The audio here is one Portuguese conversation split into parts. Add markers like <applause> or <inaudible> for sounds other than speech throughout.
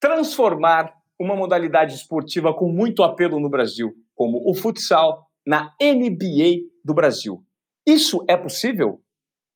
transformar uma modalidade esportiva com muito apelo no Brasil, como o futsal, na NBA do Brasil. Isso é possível?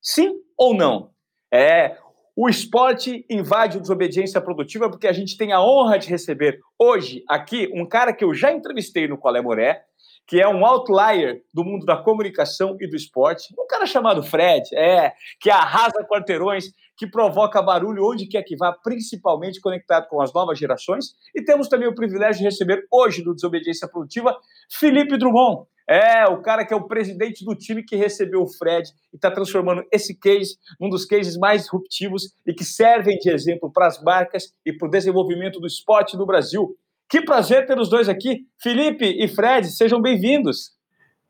Sim ou não? É, o esporte invade a desobediência produtiva porque a gente tem a honra de receber hoje aqui um cara que eu já entrevistei no Qual é Moré, que é um outlier do mundo da comunicação e do esporte, um cara chamado Fred, é, que arrasa quarteirões, que provoca barulho onde quer que vá, principalmente conectado com as novas gerações. E temos também o privilégio de receber hoje do Desobediência Produtiva Felipe Drummond. É, o cara que é o presidente do time que recebeu o Fred e está transformando esse case num dos cases mais disruptivos e que servem de exemplo para as marcas e para o desenvolvimento do esporte no Brasil. Que prazer ter os dois aqui. Felipe e Fred, sejam bem-vindos.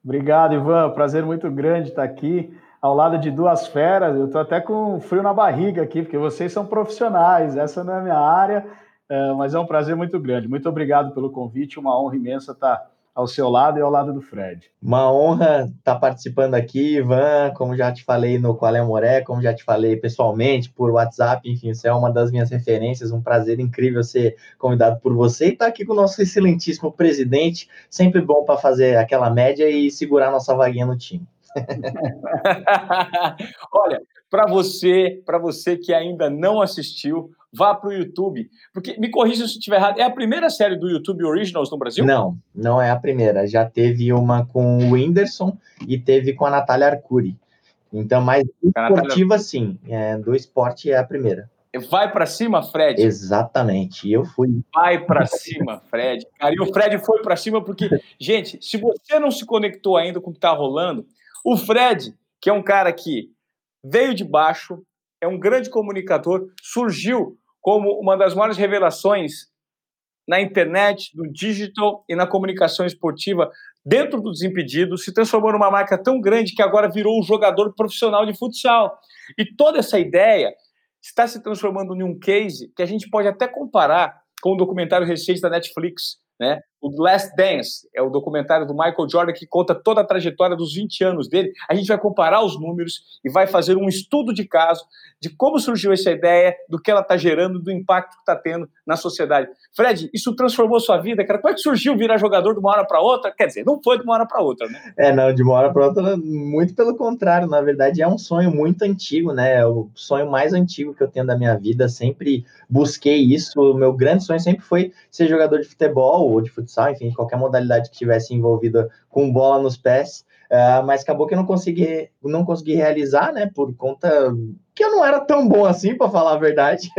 Obrigado, Ivan. Prazer muito grande estar aqui ao lado de duas feras. Eu estou até com frio na barriga aqui, porque vocês são profissionais. Essa não é a minha área, é, mas é um prazer muito grande. Muito obrigado pelo convite. Uma honra imensa estar ao seu lado e ao lado do Fred. Uma honra estar participando aqui, Ivan, como já te falei no Qual é Moré, como já te falei pessoalmente, por WhatsApp, enfim, você é uma das minhas referências, um prazer incrível ser convidado por você e estar aqui com o nosso excelentíssimo presidente, sempre bom para fazer aquela média e segurar nossa vaguinha no time. <laughs> Olha, para você, para você que ainda não assistiu, vá para o YouTube. Porque, me corrija se eu estiver errado, é a primeira série do YouTube Originals no Brasil? Não, não é a primeira. Já teve uma com o Whindersson e teve com a Natália Arcuri. Então, mas esportiva, Natália... sim. É, do esporte é a primeira. Vai para cima, Fred. Exatamente, eu fui. Vai para cima, Fred. Cara, e o Fred foi para cima porque, gente, se você não se conectou ainda com o que está rolando, o Fred, que é um cara que veio de baixo, é um grande comunicador, surgiu como uma das maiores revelações na internet, no digital e na comunicação esportiva dentro dos Desimpedidos, se transformou numa marca tão grande que agora virou um jogador profissional de futsal. E toda essa ideia está se transformando em um case que a gente pode até comparar com o um documentário recente da Netflix, né? O Last Dance é o documentário do Michael Jordan que conta toda a trajetória dos 20 anos dele. A gente vai comparar os números e vai fazer um estudo de caso de como surgiu essa ideia, do que ela está gerando, do impacto que está tendo na sociedade. Fred, isso transformou sua vida, cara? Como é que surgiu virar jogador de uma hora para outra? Quer dizer, não foi de uma hora para outra, né? É, não, de uma hora para outra, muito pelo contrário. Na verdade, é um sonho muito antigo, né? É o sonho mais antigo que eu tenho da minha vida. Sempre busquei isso. O meu grande sonho sempre foi ser jogador de futebol ou de futsal futsal, enfim, qualquer modalidade que tivesse envolvida com bola nos pés, uh, mas acabou que eu não consegui, não consegui realizar, né, por conta que eu não era tão bom assim, para falar a verdade.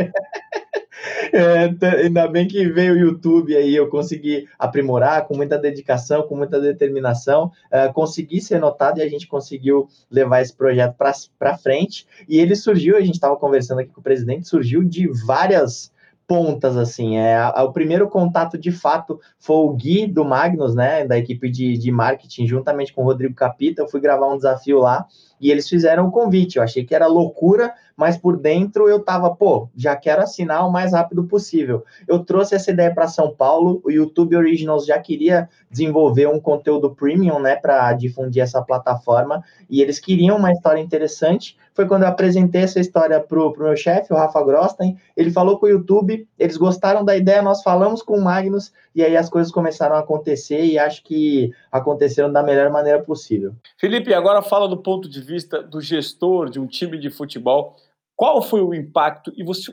é, <laughs> ainda bem que veio o YouTube aí, eu consegui aprimorar com muita dedicação, com muita determinação, uh, consegui ser notado e a gente conseguiu levar esse projeto para frente. E ele surgiu, a gente estava conversando aqui com o presidente, surgiu de várias pontas, assim. É, a, a, o primeiro contato, de fato, foi o Gui do Magnus, né, da equipe de, de marketing, juntamente com o Rodrigo Capita. Eu fui gravar um desafio lá e eles fizeram o convite. Eu achei que era loucura, mas por dentro eu tava, pô, já quero assinar o mais rápido possível. Eu trouxe essa ideia para São Paulo, o YouTube Originals já queria desenvolver um conteúdo premium, né, para difundir essa plataforma, e eles queriam uma história interessante. Foi quando eu apresentei essa história pro, pro meu chefe, o Rafa Grosten, ele falou com o YouTube, eles gostaram da ideia, nós falamos com o Magnus, e aí as coisas começaram a acontecer, e acho que aconteceram da melhor maneira possível. Felipe, agora fala do ponto de vista do gestor de um time de futebol qual foi o impacto e você,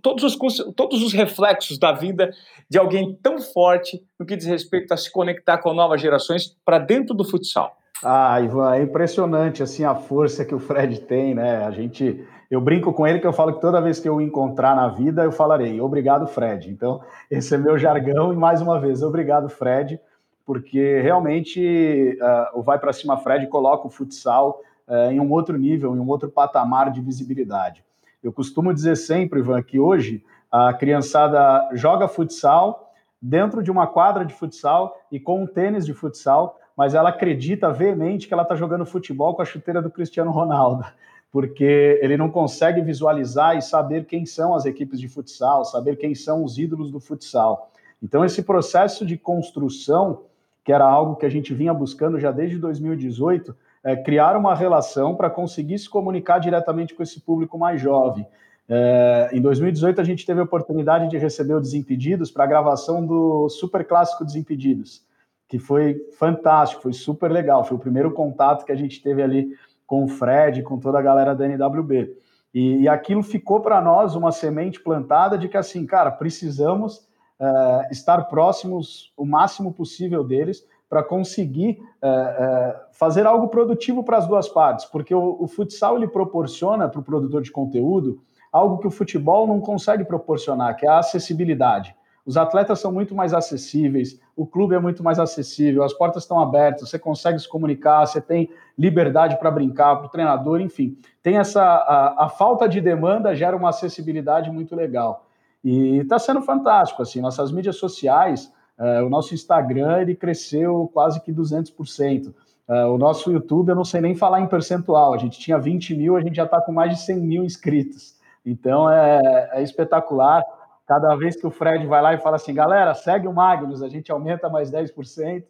todos, os, todos os reflexos da vida de alguém tão forte no que diz respeito a se conectar com novas gerações para dentro do futsal? Ah, Ivan, é impressionante assim a força que o Fred tem, né? A gente, eu brinco com ele que eu falo que toda vez que eu o encontrar na vida eu falarei obrigado, Fred. Então <laughs> esse é meu jargão e mais uma vez obrigado, Fred, porque realmente uh, o vai para cima Fred coloca o futsal uh, em um outro nível, em um outro patamar de visibilidade. Eu costumo dizer sempre, Ivan, que hoje a criançada joga futsal dentro de uma quadra de futsal e com um tênis de futsal, mas ela acredita veemente que ela está jogando futebol com a chuteira do Cristiano Ronaldo, <laughs> porque ele não consegue visualizar e saber quem são as equipes de futsal, saber quem são os ídolos do futsal. Então, esse processo de construção, que era algo que a gente vinha buscando já desde 2018, é, criar uma relação para conseguir se comunicar diretamente com esse público mais jovem. É, em 2018, a gente teve a oportunidade de receber o Desimpedidos para a gravação do Super Clássico Desimpedidos, que foi fantástico, foi super legal. Foi o primeiro contato que a gente teve ali com o Fred, com toda a galera da NWB. E, e aquilo ficou para nós uma semente plantada de que, assim, cara, precisamos é, estar próximos o máximo possível deles para conseguir é, é, fazer algo produtivo para as duas partes, porque o, o futsal ele proporciona para o produtor de conteúdo algo que o futebol não consegue proporcionar, que é a acessibilidade. Os atletas são muito mais acessíveis, o clube é muito mais acessível, as portas estão abertas, você consegue se comunicar, você tem liberdade para brincar, para o treinador, enfim. Tem essa. A, a, falta de demanda gera uma acessibilidade muito legal. E está sendo fantástico, assim, nossas mídias sociais, é, o nosso Instagram, ele cresceu quase que 200%. É, o nosso YouTube, eu não sei nem falar em percentual, a gente tinha 20 mil, a gente já está com mais de 100 mil inscritos. Então é, é, espetacular. Cada vez que o Fred vai lá e fala assim, galera, segue o Magnus, a gente aumenta mais 10%.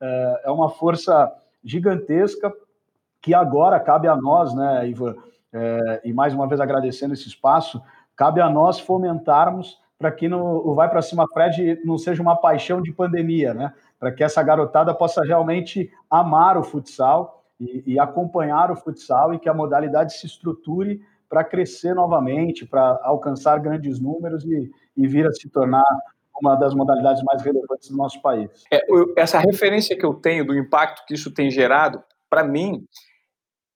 É, é uma força gigantesca que agora cabe a nós, né, Ivan? É, e mais uma vez agradecendo esse espaço, cabe a nós fomentarmos para que no, o Vai para Cima Fred não seja uma paixão de pandemia, né? Para que essa garotada possa realmente amar o futsal e, e acompanhar o futsal e que a modalidade se estruture para crescer novamente, para alcançar grandes números e, e, vir a se tornar uma das modalidades mais relevantes do nosso país. É, essa referência que eu tenho do impacto que isso tem gerado, para mim,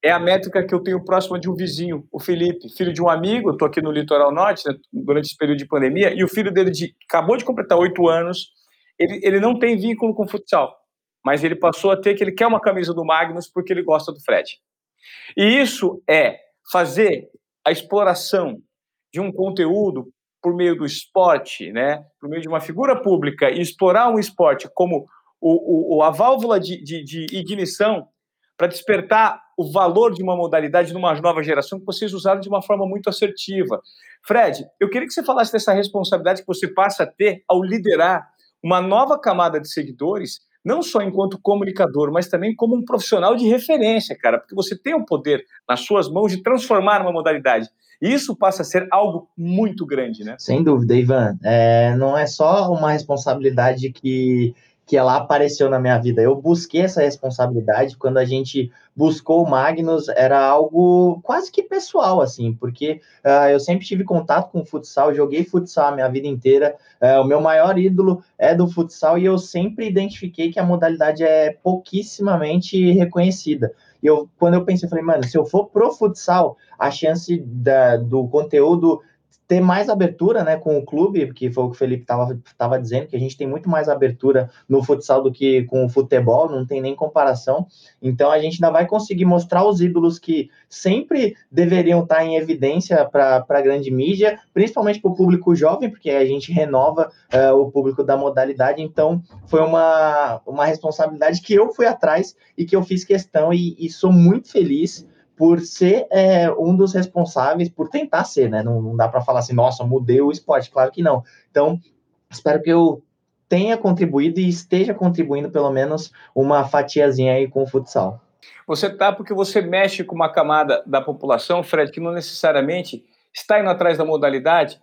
é a métrica que eu tenho próxima de um vizinho, o Felipe, filho de um amigo. Eu estou aqui no Litoral Norte, né, durante esse período de pandemia, e o filho dele de, acabou de completar oito anos. Ele, ele não tem vínculo com o futsal, mas ele passou a ter que ele quer uma camisa do Magnus porque ele gosta do Fred. E isso é fazer a exploração de um conteúdo por meio do esporte, né, por meio de uma figura pública, e explorar um esporte como o, o, a válvula de, de, de ignição para despertar o valor de uma modalidade numa nova geração que vocês usaram de uma forma muito assertiva. Fred, eu queria que você falasse dessa responsabilidade que você passa a ter ao liderar uma nova camada de seguidores não só enquanto comunicador, mas também como um profissional de referência, cara, porque você tem o poder nas suas mãos de transformar uma modalidade. E isso passa a ser algo muito grande, né? Sem dúvida, Ivan. É, não é só uma responsabilidade que que ela apareceu na minha vida. Eu busquei essa responsabilidade quando a gente buscou o Magnus, era algo quase que pessoal, assim, porque uh, eu sempre tive contato com o futsal, joguei futsal a minha vida inteira, uh, o meu maior ídolo é do futsal e eu sempre identifiquei que a modalidade é pouquíssimamente reconhecida. E eu, quando eu pensei, eu falei, mano, se eu for pro futsal, a chance da, do conteúdo ter mais abertura né, com o clube, que foi o que o Felipe estava dizendo, que a gente tem muito mais abertura no futsal do que com o futebol, não tem nem comparação. Então a gente ainda vai conseguir mostrar os ídolos que sempre deveriam estar em evidência para a grande mídia, principalmente para o público jovem, porque a gente renova uh, o público da modalidade. Então foi uma, uma responsabilidade que eu fui atrás e que eu fiz questão e, e sou muito feliz por ser é, um dos responsáveis, por tentar ser, né? Não, não dá para falar assim, nossa, mudei o esporte, claro que não. Então, espero que eu tenha contribuído e esteja contribuindo pelo menos uma fatiazinha aí com o futsal. Você tá porque você mexe com uma camada da população, Fred, que não necessariamente está indo atrás da modalidade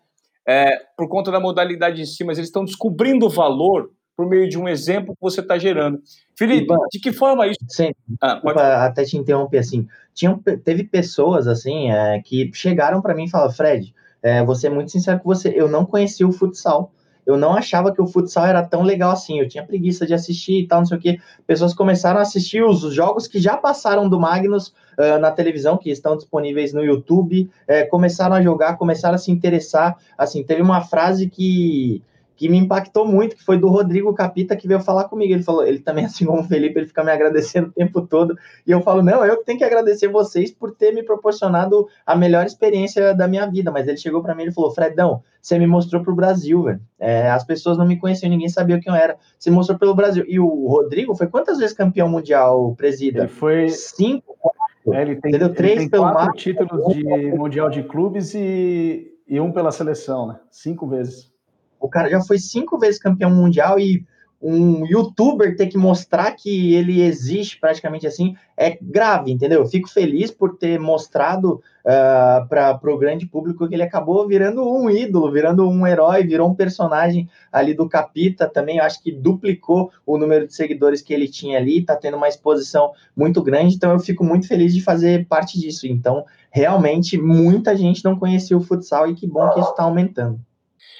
é, por conta da modalidade em si, mas eles estão descobrindo o valor por meio de um exemplo que você está gerando. Felipe, de que forma isso? Sim, ah, pode... até te interromper assim. Tinham, teve pessoas assim é, que chegaram para mim e falaram, Fred, é, vou ser muito sincero com você, eu não conhecia o futsal. Eu não achava que o futsal era tão legal assim. Eu tinha preguiça de assistir e tal, não sei o quê. Pessoas começaram a assistir os jogos que já passaram do Magnus uh, na televisão, que estão disponíveis no YouTube. É, começaram a jogar, começaram a se interessar. Assim, teve uma frase que que me impactou muito, que foi do Rodrigo Capita, que veio falar comigo. Ele falou, ele também, <laughs> assim como o Felipe, ele fica me agradecendo o tempo todo. E eu falo, não, eu tenho que agradecer vocês por ter me proporcionado a melhor experiência da minha vida. Mas ele chegou para mim e falou, Fredão, você me mostrou para o Brasil, velho. É, as pessoas não me conheciam, ninguém sabia quem eu era. Você mostrou pelo Brasil. E o Rodrigo foi quantas vezes campeão mundial, presida? Ele foi cinco. É, ele tem, ele três tem pelo quatro títulos de mundial de clubes e, e um pela seleção, né? Cinco vezes. O cara já foi cinco vezes campeão mundial e um youtuber ter que mostrar que ele existe praticamente assim é grave, entendeu? Eu fico feliz por ter mostrado uh, para o grande público que ele acabou virando um ídolo, virando um herói, virou um personagem ali do Capita também. Eu acho que duplicou o número de seguidores que ele tinha ali, está tendo uma exposição muito grande, então eu fico muito feliz de fazer parte disso. Então, realmente, muita gente não conhecia o futsal e que bom que isso está aumentando.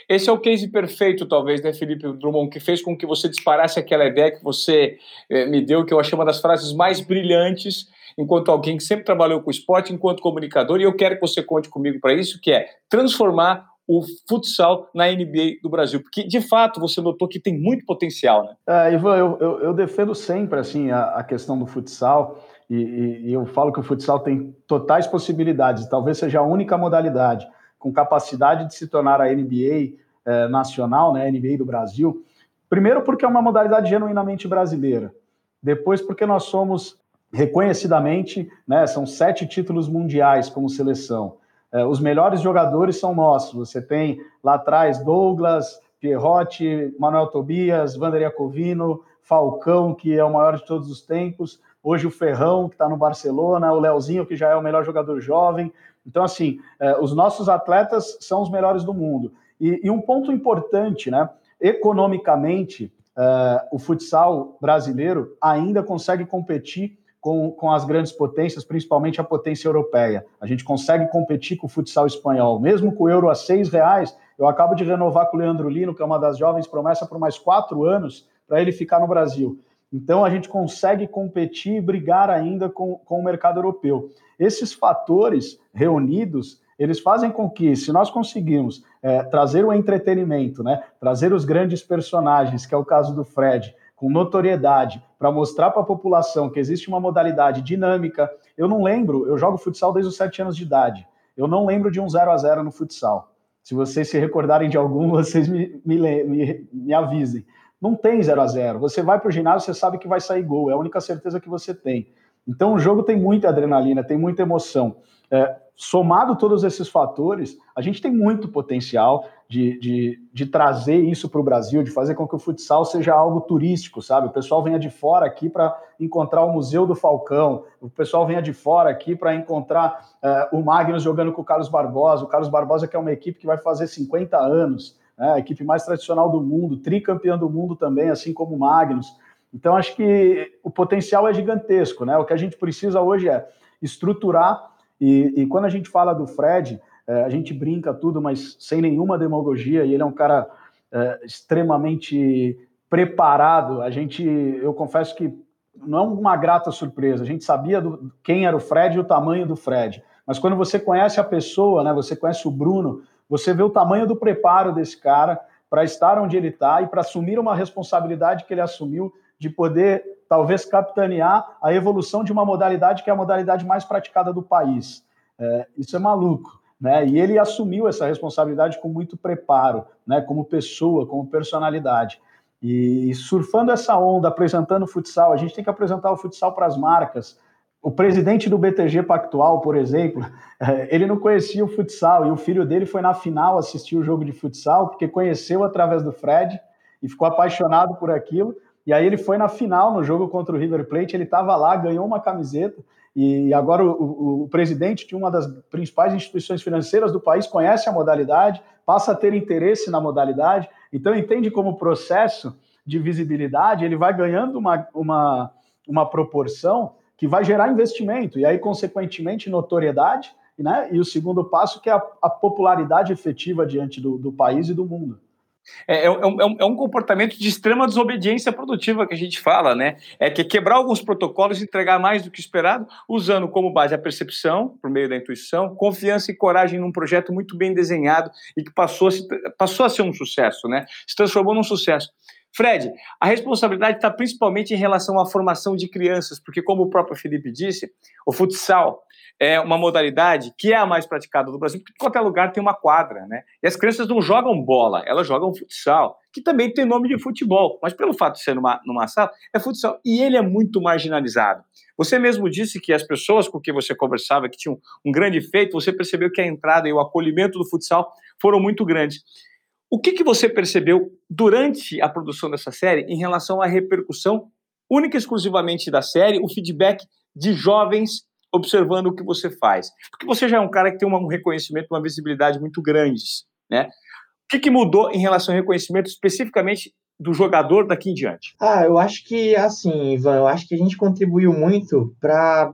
Esse é o case perfeito, talvez, né, Felipe Drummond, que fez com que você disparasse aquela ideia que você eh, me deu, que eu achei uma das frases mais brilhantes, enquanto alguém que sempre trabalhou com esporte, enquanto comunicador, e eu quero que você conte comigo para isso, que é transformar o futsal na NBA do Brasil, porque de fato você notou que tem muito potencial, né? É, Ivan, eu, eu, eu defendo sempre assim a, a questão do futsal e, e, e eu falo que o futsal tem totais possibilidades, talvez seja a única modalidade com capacidade de se tornar a NBA eh, nacional, né, NBA do Brasil. Primeiro, porque é uma modalidade genuinamente brasileira. Depois, porque nós somos reconhecidamente, né, são sete títulos mundiais como seleção. Eh, os melhores jogadores são nossos. Você tem lá atrás Douglas, Pierrotti, Manuel Tobias, Vanderia Covino, Falcão, que é o maior de todos os tempos. Hoje o Ferrão, que está no Barcelona, o Leozinho, que já é o melhor jogador jovem. Então, assim, eh, os nossos atletas são os melhores do mundo. E, e um ponto importante, né? Economicamente, eh, o futsal brasileiro ainda consegue competir com, com as grandes potências, principalmente a potência europeia. A gente consegue competir com o futsal espanhol, mesmo com o euro a seis reais. Eu acabo de renovar com o Leandro Lino, que é uma das jovens promessa por mais quatro anos para ele ficar no Brasil. Então a gente consegue competir e brigar ainda com, com o mercado europeu. Esses fatores reunidos, eles fazem com que, se nós conseguirmos é, trazer o entretenimento, né, trazer os grandes personagens, que é o caso do Fred, com notoriedade, para mostrar para a população que existe uma modalidade dinâmica. Eu não lembro, eu jogo futsal desde os sete anos de idade. Eu não lembro de um 0 a 0 no futsal. Se vocês se recordarem de algum, <laughs> vocês me, me, me, me avisem. Não tem 0 a 0 Você vai para o ginásio, você sabe que vai sair gol, é a única certeza que você tem. Então o jogo tem muita adrenalina, tem muita emoção. É, somado todos esses fatores, a gente tem muito potencial de, de, de trazer isso para o Brasil, de fazer com que o futsal seja algo turístico, sabe? O pessoal venha de fora aqui para encontrar o Museu do Falcão, o pessoal venha de fora aqui para encontrar é, o Magnus jogando com o Carlos Barbosa, o Carlos Barbosa que é uma equipe que vai fazer 50 anos, né? a equipe mais tradicional do mundo, tricampeão do mundo também, assim como o Magnus. Então, acho que o potencial é gigantesco, né? O que a gente precisa hoje é estruturar, e, e quando a gente fala do Fred, é, a gente brinca tudo, mas sem nenhuma demagogia, e ele é um cara é, extremamente preparado. A gente, eu confesso que não é uma grata surpresa, a gente sabia do, quem era o Fred e o tamanho do Fred, mas quando você conhece a pessoa, né, você conhece o Bruno, você vê o tamanho do preparo desse cara para estar onde ele está e para assumir uma responsabilidade que ele assumiu de poder talvez capitanear a evolução de uma modalidade que é a modalidade mais praticada do país. É, isso é maluco. Né? E ele assumiu essa responsabilidade com muito preparo, né? como pessoa, como personalidade. E surfando essa onda, apresentando o futsal, a gente tem que apresentar o futsal para as marcas. O presidente do BTG Pactual, por exemplo, é, <laughs> ele não conhecia o futsal e o filho dele foi na final assistir o jogo de futsal porque conheceu através do Fred e ficou apaixonado por aquilo. E aí ele foi na final no jogo contra o River Plate, ele estava lá, ganhou uma camiseta, e agora o, o, o, presidente de uma das principais instituições financeiras do país conhece a modalidade, passa a ter interesse na modalidade, então entende como processo de visibilidade, ele vai ganhando uma, uma, uma proporção que vai gerar investimento, e aí, consequentemente, notoriedade, né? e o segundo passo que é a, a popularidade efetiva diante do, do país e do mundo. É, é, é, um, é, um, comportamento de extrema desobediência produtiva que a gente fala, né? É que quebrar alguns protocolos e entregar mais do que esperado, usando como base a percepção, por meio da intuição, confiança e coragem num projeto muito bem desenhado e que passou a, se, passou a ser um sucesso, né? Se transformou num sucesso. Fred, a responsabilidade está principalmente em relação à formação de crianças, porque, como o próprio Felipe disse, o futsal é uma modalidade que é a mais praticada no Brasil, porque qualquer lugar tem uma quadra, né? E as crianças não jogam bola, elas jogam futsal, que também tem nome de futebol, mas pelo fato de ser numa, numa sala, é futsal. E ele é muito marginalizado. Você mesmo disse que as pessoas com quem você conversava, que tinham um grande efeito, você percebeu que a entrada e o acolhimento do futsal foram muito grandes. O que, que você percebeu durante a produção dessa série em relação à repercussão única e exclusivamente da série, o feedback de jovens observando o que você faz? Porque você já é um cara que tem um reconhecimento, uma visibilidade muito grandes, né? O que, que mudou em relação ao reconhecimento especificamente do jogador daqui em diante? Ah, eu acho que, assim, Ivan, eu acho que a gente contribuiu muito para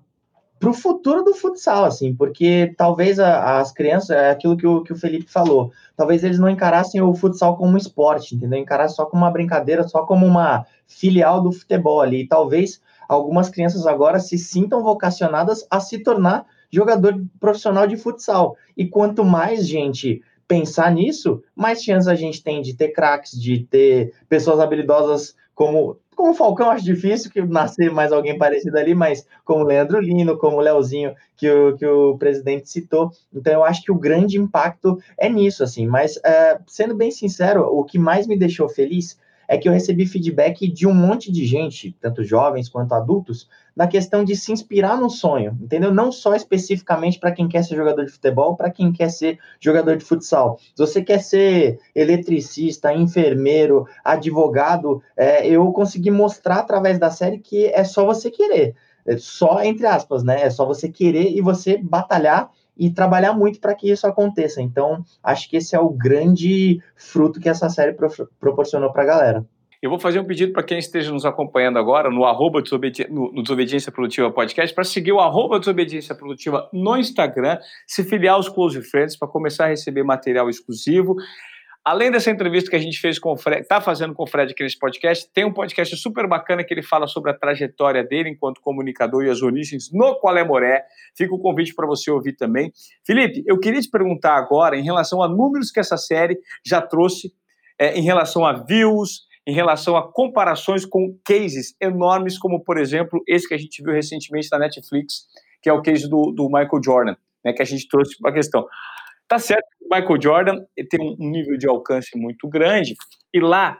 para o futuro do futsal, assim, porque talvez a, as crianças, é aquilo que o, que o Felipe falou, talvez eles não encarassem o futsal como um esporte, entendeu? Encarassem só como uma brincadeira, só como uma filial do futebol ali. E talvez algumas crianças agora se sintam vocacionadas a se tornar jogador profissional de futsal. E quanto mais gente pensar nisso, mais chances a gente tem de ter craques, de ter pessoas habilidosas como como o Falcão, acho difícil que nascer mais alguém parecido ali, mas como o Leandro Lino, como o Leozinho, que o, que o presidente citou. Então, eu acho que o grande impacto é nisso, assim. Mas, é, sendo bem sincero, o que mais me deixou feliz é que eu recebi feedback de um monte de gente, tanto jovens quanto adultos, na questão de se inspirar no sonho, entendeu? Não só especificamente para quem quer ser jogador de futebol, para quem quer ser jogador de futsal. Se você quer ser eletricista, enfermeiro, advogado, é, eu consegui mostrar através da série que é só você querer. É só entre aspas, né? É só você querer e você batalhar e trabalhar muito para que isso aconteça. Então, acho que esse é o grande fruto que essa série pro proporcionou para a galera. Eu vou fazer um pedido para quem esteja nos acompanhando agora no arroba no, no Desobediência Produtiva Podcast, para seguir o arroba Desobediência Produtiva no Instagram, se filiar aos Close Friends para começar a receber material exclusivo. Além dessa entrevista que a gente fez com o Fred, está fazendo com o Fred aqui nesse podcast, tem um podcast super bacana que ele fala sobre a trajetória dele enquanto comunicador e as origens no Qual é Moré. Fica o convite para você ouvir também. Felipe, eu queria te perguntar agora em relação a números que essa série já trouxe, é, em relação a views, em relação a comparações com cases enormes, como, por exemplo, esse que a gente viu recentemente na Netflix, que é o case do, do Michael Jordan, né, que a gente trouxe para a questão. Tá certo que o Michael Jordan tem um nível de alcance muito grande, e lá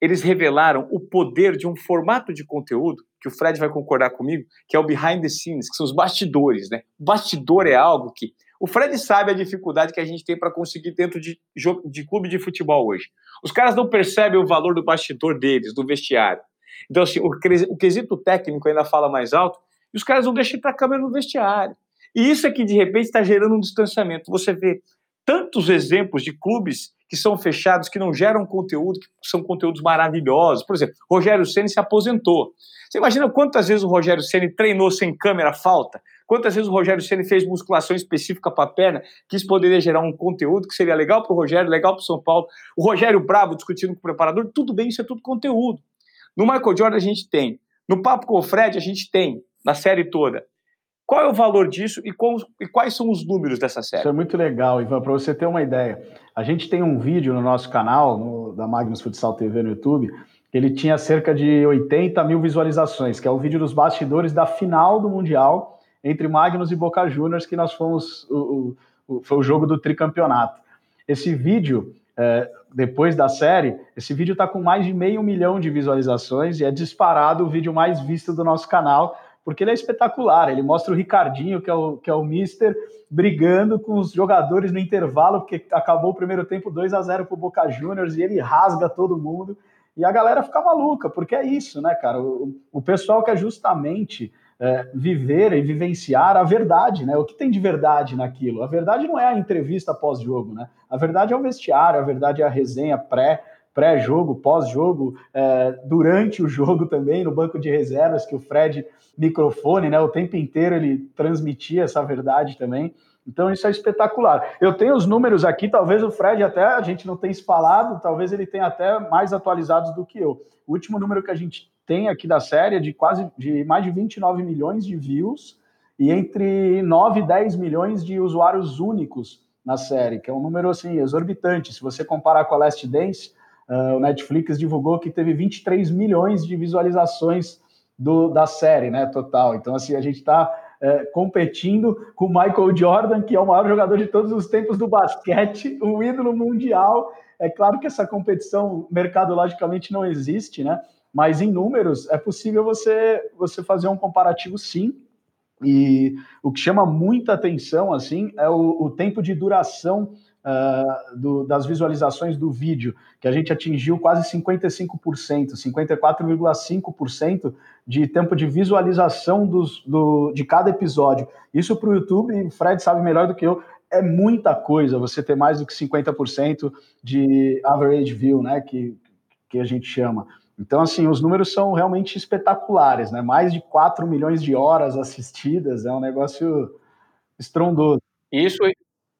eles revelaram o poder de um formato de conteúdo, que o Fred vai concordar comigo, que é o behind the scenes, que são os bastidores, né? O bastidor é algo que o Fred sabe a dificuldade que a gente tem para conseguir dentro de, de clube de futebol hoje. Os caras não percebem o valor do bastidor deles, do vestiário. Então, assim, o, o quesito técnico ainda fala mais alto, e os caras não deixam para a câmera no vestiário. E isso é que, de repente, está gerando um distanciamento. Você vê tantos exemplos de clubes que são fechados, que não geram conteúdo, que são conteúdos maravilhosos. Por exemplo, Rogério Ceni se aposentou. Você imagina quantas vezes o Rogério Ceni treinou sem câmera falta? Quantas vezes o Rogério Ceni fez musculação específica para a perna, que isso poderia gerar um conteúdo que seria legal para o Rogério, legal para o São Paulo. O Rogério Bravo discutindo com o preparador, tudo bem, isso é tudo conteúdo. No Michael Jordan a gente tem. No Papo com o Fred a gente tem, na série toda. Qual é o valor disso e, e quais são os números dessa série? Isso é muito legal, Ivan, para você ter uma ideia. A gente tem um vídeo no nosso canal, no, da Magnus Futsal TV no YouTube, que ele tinha cerca de 80 mil visualizações, que é o vídeo dos bastidores da final do Mundial entre Magnus e Boca Juniors, que nós fomos. O, o, foi o jogo do tricampeonato. Esse vídeo, é, depois da série, esse vídeo está com mais de meio milhão de visualizações e é disparado o vídeo mais visto do nosso canal porque ele é espetacular. Ele mostra o Ricardinho, que é o, que é o Mister, brigando com os jogadores no intervalo, porque acabou o primeiro tempo 2 a 0 para o Boca Juniors e ele rasga todo mundo. E a galera fica maluca, porque é isso, né, cara? O, o pessoal quer justamente é, viver e vivenciar a verdade, né? O que tem de verdade naquilo? A verdade não é a entrevista pós-jogo, né? A verdade é o vestiário, a verdade é a resenha pré pré-jogo, pós-jogo, é, durante o jogo também, no banco de reservas, que o Fred microfone, né, o tempo inteiro ele transmitia essa verdade também. Então isso é espetacular. Eu tenho os números aqui, talvez o Fred até a gente não tenha espalhado, talvez ele tenha até mais atualizados do que eu. O último número que a gente tem aqui da série é de quase de mais de 29 milhões de views e entre 9 e 10 milhões de usuários únicos na série, que é um número assim exorbitante. Se você comparar com a Last Dance, Uh, o Netflix divulgou que teve 23 milhões de visualizações do, da série, né, total. Então, assim, a gente está é, competindo com o Michael Jordan, que é o maior jogador de todos os tempos do basquete, <laughs> um ídolo mundial. É claro que essa competição mercadologicamente não existe, né? Mas em números é possível você, você fazer um comparativo sim. E o que chama muita atenção assim é o, o tempo de duração uh, do, das visualizações do vídeo, que a gente atingiu quase 55%, 54,5% de tempo de visualização dos, do, de cada episódio. Isso para o YouTube, o Fred sabe melhor do que eu, é muita coisa você ter mais do que 50% de average view, né, que, que a gente chama. Então, assim, os números são realmente espetaculares, né? Mais de 4 milhões de horas assistidas, é um negócio estrondoso. Isso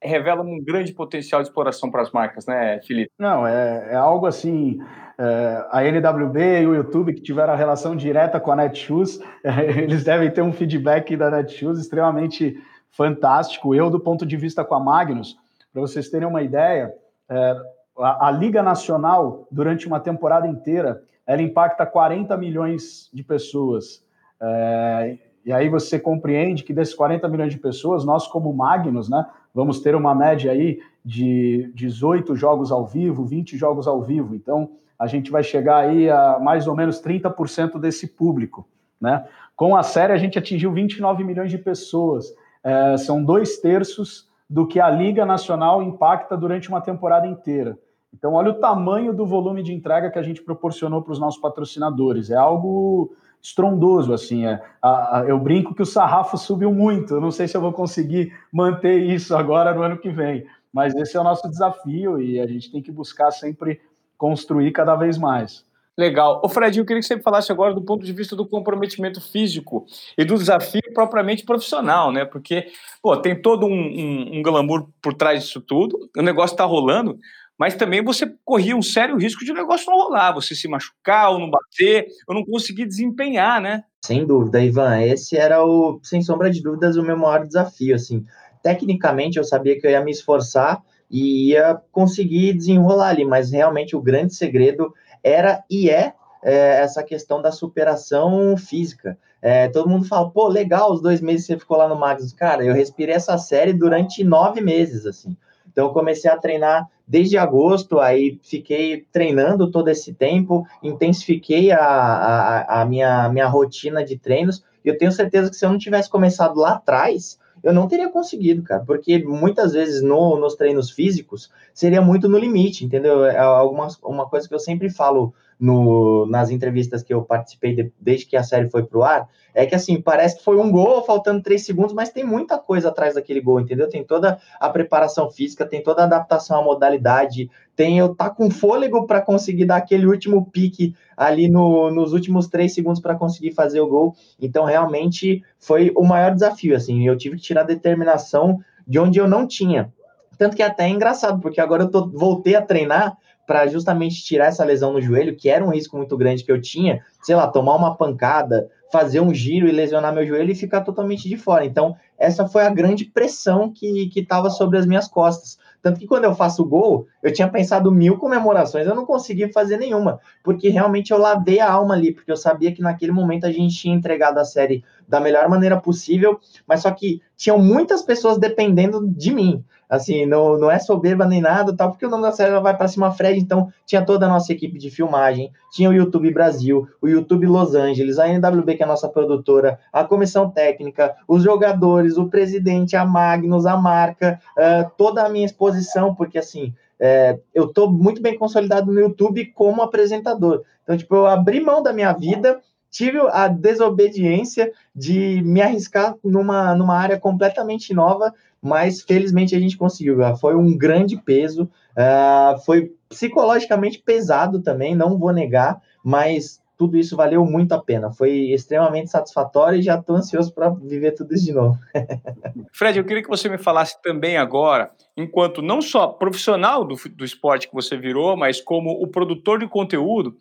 revela um grande potencial de exploração para as marcas, né, Felipe? Não, é, é algo assim. É, a NWB e o YouTube, que tiveram a relação direta com a Netshoes, é, <laughs> eles devem ter um feedback da Netshoes extremamente fantástico. Eu, do ponto de vista com a Magnus, para vocês terem uma ideia, é, a, a Liga Nacional, durante uma temporada inteira, ela impacta 40 milhões de pessoas. É, e aí você compreende que desses 40 milhões de pessoas, nós como Magnus, né, vamos ter uma média aí de 18 jogos ao vivo, 20 jogos ao vivo. Então, a gente vai chegar aí a mais ou menos 30% desse público, né? Com a série, a gente atingiu 29 milhões de pessoas. É, são dois terços do que a Liga Nacional impacta durante uma temporada inteira. Então, olha o tamanho do volume de entrega que a gente proporcionou para os nossos patrocinadores. É algo estrondoso, assim. É, a, a, eu brinco que o sarrafo subiu muito. Eu não sei se eu vou conseguir manter isso agora no ano que vem, mas esse é o nosso desafio e a gente tem que buscar sempre construir cada vez mais. Legal. Ô Fred, eu queria que você falasse agora do ponto de vista do comprometimento físico e do desafio propriamente profissional, né? Porque, pô, tem todo um, um, um glamour por trás disso tudo, o negócio está rolando, mas também você corria um sério risco de o negócio não rolar, você se machucar ou não bater, ou não conseguir desempenhar, né? Sem dúvida, Ivan, esse era o, sem sombra de dúvidas, o meu maior desafio, assim. Tecnicamente, eu sabia que eu ia me esforçar e ia conseguir desenrolar ali, mas realmente o grande segredo era e é, é essa questão da superação física. É, todo mundo fala, pô, legal, os dois meses que você ficou lá no Magnus. Cara, eu respirei essa série durante nove meses, assim. Então, eu comecei a treinar desde agosto, aí fiquei treinando todo esse tempo, intensifiquei a, a, a minha, minha rotina de treinos. E eu tenho certeza que se eu não tivesse começado lá atrás, eu não teria conseguido, cara, porque muitas vezes no, nos treinos físicos seria muito no limite, entendeu? É alguma, uma coisa que eu sempre falo no, nas entrevistas que eu participei de, desde que a série foi pro ar, é que assim, parece que foi um gol faltando três segundos, mas tem muita coisa atrás daquele gol, entendeu? Tem toda a preparação física, tem toda a adaptação à modalidade, tem eu tá com fôlego para conseguir dar aquele último pique ali no, nos últimos três segundos para conseguir fazer o gol. Então, realmente foi o maior desafio. Assim, eu tive que tirar determinação de onde eu não tinha. Tanto que até é engraçado, porque agora eu tô, voltei a treinar para justamente tirar essa lesão no joelho, que era um risco muito grande que eu tinha, sei lá, tomar uma pancada, fazer um giro e lesionar meu joelho e ficar totalmente de fora. Então, essa foi a grande pressão que estava sobre as minhas costas. Tanto que quando eu faço o gol, eu tinha pensado mil comemorações, eu não consegui fazer nenhuma, porque realmente eu lavei a alma ali, porque eu sabia que naquele momento a gente tinha entregado a série da melhor maneira possível, mas só que tinham muitas pessoas dependendo de mim. Assim, não, não é soberba nem nada, tal, porque o nome da série vai para cima Fred, então tinha toda a nossa equipe de filmagem, tinha o YouTube Brasil, o YouTube Los Angeles, a NWB, que é a nossa produtora, a comissão técnica, os jogadores, o presidente, a Magnus, a marca, uh, toda a minha exposição, porque assim, é, eu estou muito bem consolidado no YouTube como apresentador. Então, tipo, eu abri mão da minha vida tive a desobediência de me arriscar numa, numa área completamente nova, mas felizmente a gente conseguiu. Foi um grande peso, uh, foi psicologicamente pesado também, não vou negar, mas tudo isso valeu muito a pena. Foi extremamente satisfatório e já estou ansioso para viver tudo isso de novo. <laughs> Fred, eu queria que você me falasse também agora, enquanto não só profissional do, do esporte que você virou, mas como o produtor de conteúdo,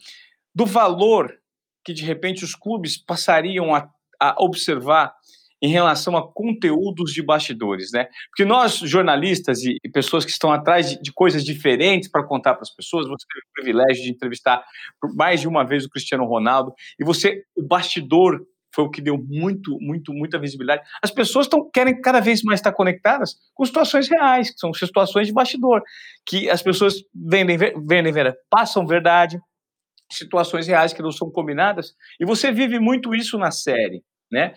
do valor que de repente os clubes passariam a, a observar em relação a conteúdos de bastidores, né? Porque nós, jornalistas e, pessoas que estão atrás de, coisas diferentes para contar para as pessoas, você teve o privilégio de entrevistar mais de uma vez o Cristiano Ronaldo, e você, o bastidor foi o que deu muito, muito, muita visibilidade. As pessoas estão querem cada vez mais estar conectadas com situações reais, que são situações de bastidor, que as pessoas vendem, vendem, vendem passam verdade, situações reais que não são combinadas, e você vive muito isso na série, né?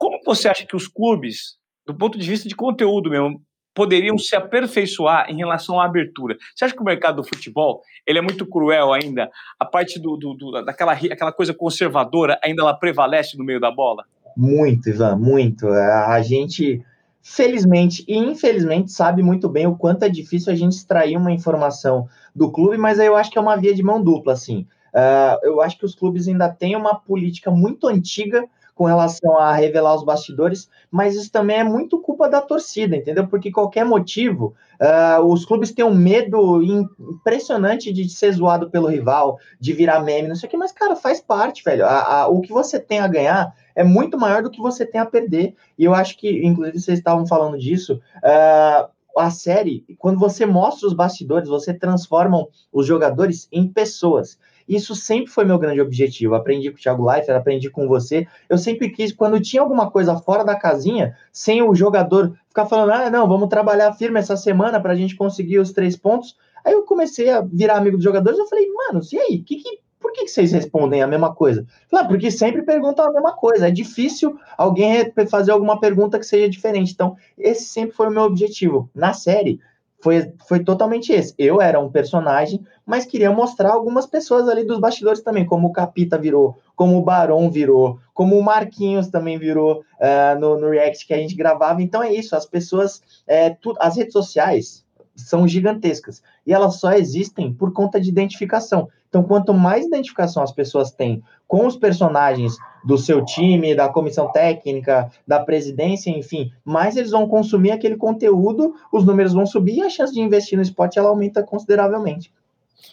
Como você acha que os clubes, do ponto de vista de conteúdo mesmo, poderiam se aperfeiçoar em relação à abertura? Você acha que o mercado do futebol ele é muito cruel ainda? A parte do, do, do daquela aquela coisa conservadora ainda ela prevalece no meio da bola? Muito, Ivan, muito. A gente, felizmente e infelizmente, sabe muito bem o quanto é difícil a gente extrair uma informação do clube, mas aí eu acho que é uma via de mão dupla, assim. Uh, eu acho que os clubes ainda têm uma política muito antiga com relação a revelar os bastidores, mas isso também é muito culpa da torcida, entendeu? Porque qualquer motivo, uh, os clubes têm um medo impressionante de ser zoado pelo rival, de virar meme, não sei o que, mas, cara, faz parte, velho. A, a, o que você tem a ganhar é muito maior do que você tem a perder. E eu acho que, inclusive, vocês estavam falando disso. Uh, a série, quando você mostra os bastidores, você transforma os jogadores em pessoas. Isso sempre foi meu grande objetivo. Aprendi com o Thiago Leifert, aprendi com você. Eu sempre quis, quando tinha alguma coisa fora da casinha, sem o jogador ficar falando, ah, não, vamos trabalhar firme essa semana para a gente conseguir os três pontos. Aí eu comecei a virar amigo dos jogadores. Eu falei, mano, e aí? Que, que, por que, que vocês respondem a mesma coisa? Falei, ah, porque sempre perguntam a mesma coisa. É difícil alguém fazer alguma pergunta que seja diferente. Então, esse sempre foi o meu objetivo. Na série, foi, foi totalmente esse. Eu era um personagem, mas queria mostrar algumas pessoas ali dos bastidores também, como o Capita virou, como o Barão virou, como o Marquinhos também virou uh, no, no React que a gente gravava. Então é isso, as pessoas, é, tu, as redes sociais são gigantescas e elas só existem por conta de identificação. Então, quanto mais identificação as pessoas têm com os personagens do seu time, da comissão técnica, da presidência, enfim, mais eles vão consumir aquele conteúdo, os números vão subir e a chance de investir no esporte ela aumenta consideravelmente.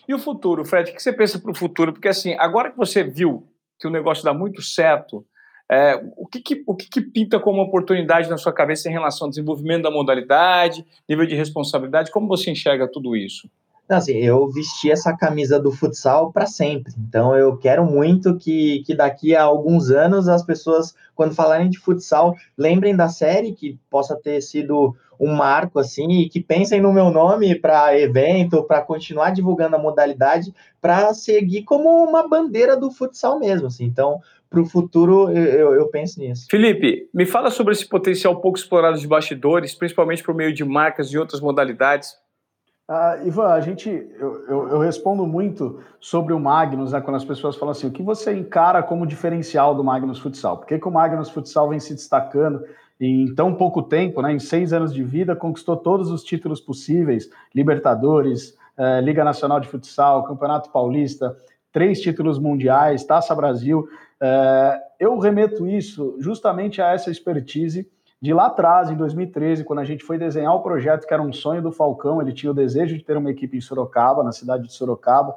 E o futuro, Fred? O que você pensa para o futuro? Porque assim, agora que você viu que o negócio dá muito certo, é, o, que, que o que, que, pinta como oportunidade na sua cabeça em relação ao desenvolvimento da modalidade, nível de responsabilidade? Como você enxerga tudo isso? Assim, eu vesti essa camisa do futsal para sempre. Então eu quero muito que, que daqui a alguns anos as pessoas, quando falarem de futsal, lembrem da série, que possa ter sido um marco assim, e que pensem no meu nome para evento, para continuar divulgando a modalidade, para seguir como uma bandeira do futsal mesmo. Assim. Então, para o futuro, eu, eu, penso nisso. Felipe, me fala sobre esse potencial pouco explorado de bastidores, principalmente por meio de marcas e outras modalidades. Uh, Ivan, a gente, eu, eu, eu, respondo muito sobre o Magnus, né, quando as pessoas falam assim, o que você encara como diferencial do Magnus Futsal? Por que, que o Magnus Futsal vem se destacando em tão pouco tempo, né, em seis anos de vida, conquistou todos os títulos possíveis, Libertadores, eh, Liga Nacional de Futsal, Campeonato Paulista, três títulos mundiais, Taça Brasil. Eh, eu remeto isso justamente a essa expertise de lá atrás, em 2013, quando a gente foi desenhar o projeto que era um sonho do Falcão, ele tinha o desejo de ter uma equipe em Sorocaba, na cidade de Sorocaba,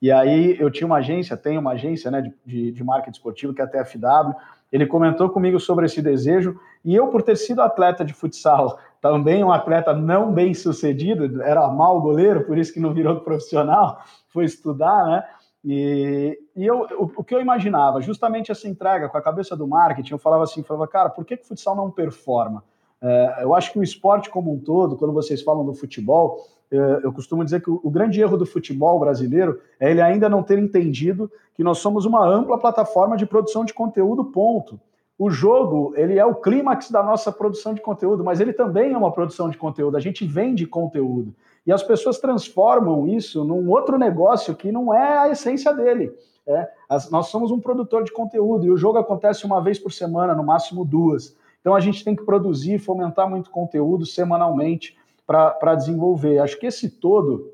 e aí eu tinha uma agência, tenho uma agência né, de, de, marketing esportivo, que é a TFW, ele comentou comigo sobre esse desejo, e eu, por ter sido atleta de futsal, também um atleta não bem sucedido, era mal goleiro, por isso que não virou profissional, <laughs> foi estudar, né? E, e eu, o, o, que eu imaginava, justamente essa entrega com a cabeça do marketing, eu falava assim, falava, cara, por que, que o futsal não performa? É, eu acho que o esporte como um todo, quando vocês falam do futebol, é, eu costumo dizer que o, o, grande erro do futebol brasileiro é ele ainda não ter entendido que nós somos uma ampla plataforma de produção de conteúdo, ponto. O jogo, ele é o clímax da nossa produção de conteúdo, mas ele também é uma produção de conteúdo, a gente vende conteúdo. E as pessoas transformam isso num outro negócio que não é a essência dele. É, as, nós somos um produtor de conteúdo e o jogo acontece uma vez por semana, no máximo duas. Então a gente tem que produzir, fomentar muito conteúdo semanalmente para desenvolver. Acho que esse todo,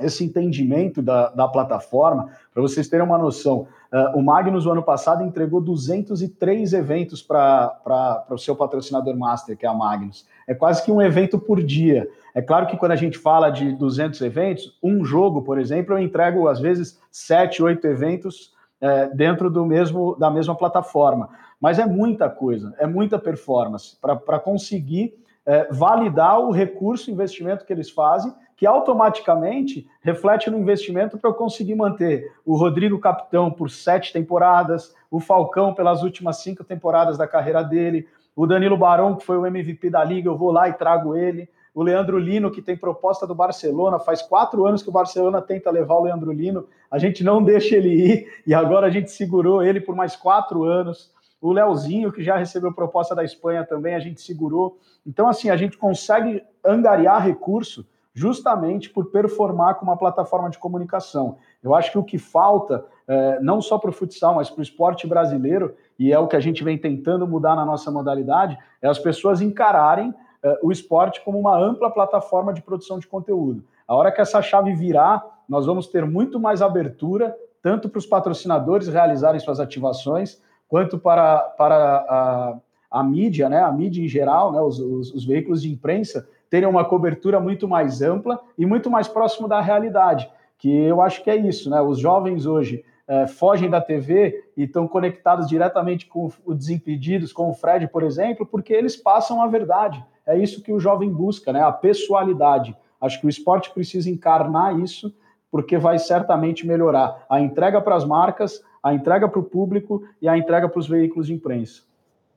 esse entendimento da, da plataforma, para vocês terem uma noção, uh, o Magnus, o ano passado, entregou 203 eventos para o seu patrocinador master, que é a Magnus. É quase que um evento por dia. É claro que quando a gente fala de 200 eventos, um jogo, por exemplo, eu entrego às vezes 7, 8 eventos é, dentro do mesmo da mesma plataforma. Mas é muita coisa, é muita performance para conseguir é, validar o recurso, investimento que eles fazem, que automaticamente reflete no investimento para eu conseguir manter o Rodrigo Capitão por sete temporadas, o Falcão pelas últimas cinco temporadas da carreira dele, o Danilo Barão, que foi o MVP da liga, eu vou lá e trago ele o Leandro Lino, que tem proposta do Barcelona, faz quatro anos que o Barcelona tenta levar o Leandro Lino, a gente não deixa ele ir, e agora a gente segurou ele por mais quatro anos. o Leozinho, que já recebeu proposta da Espanha também, a gente segurou. Então, assim, a gente consegue angariar recurso justamente por performar com uma plataforma de comunicação. Eu acho que o que falta, é, não só para o futsal, mas para o esporte brasileiro, e é o que a gente vem tentando mudar na nossa modalidade, é as pessoas encararem é, o esporte como uma ampla plataforma de produção de conteúdo. A hora que essa chave virar, nós vamos ter muito mais abertura, tanto para os patrocinadores realizarem suas ativações, quanto para, para a, a mídia, né, a mídia em geral, né, os, os, os veículos de imprensa, terem uma cobertura muito mais ampla e muito mais próximo da realidade, que eu acho que é isso, né? Os jovens hoje é, fogem da TV e estão conectados diretamente com os Desimpedidos, com o Fred, por exemplo, porque eles passam a verdade. É isso que o jovem busca, né? A pessoalidade. Acho que o esporte precisa encarnar isso, porque vai certamente melhorar a entrega para as marcas, a entrega para o público e a entrega para os veículos de imprensa.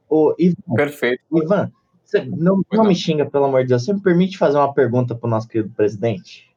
Ô, Ivan, Perfeito. Ivan, você não, não me xinga, pelo amor de Deus. Você me permite fazer uma pergunta para o nosso querido presidente?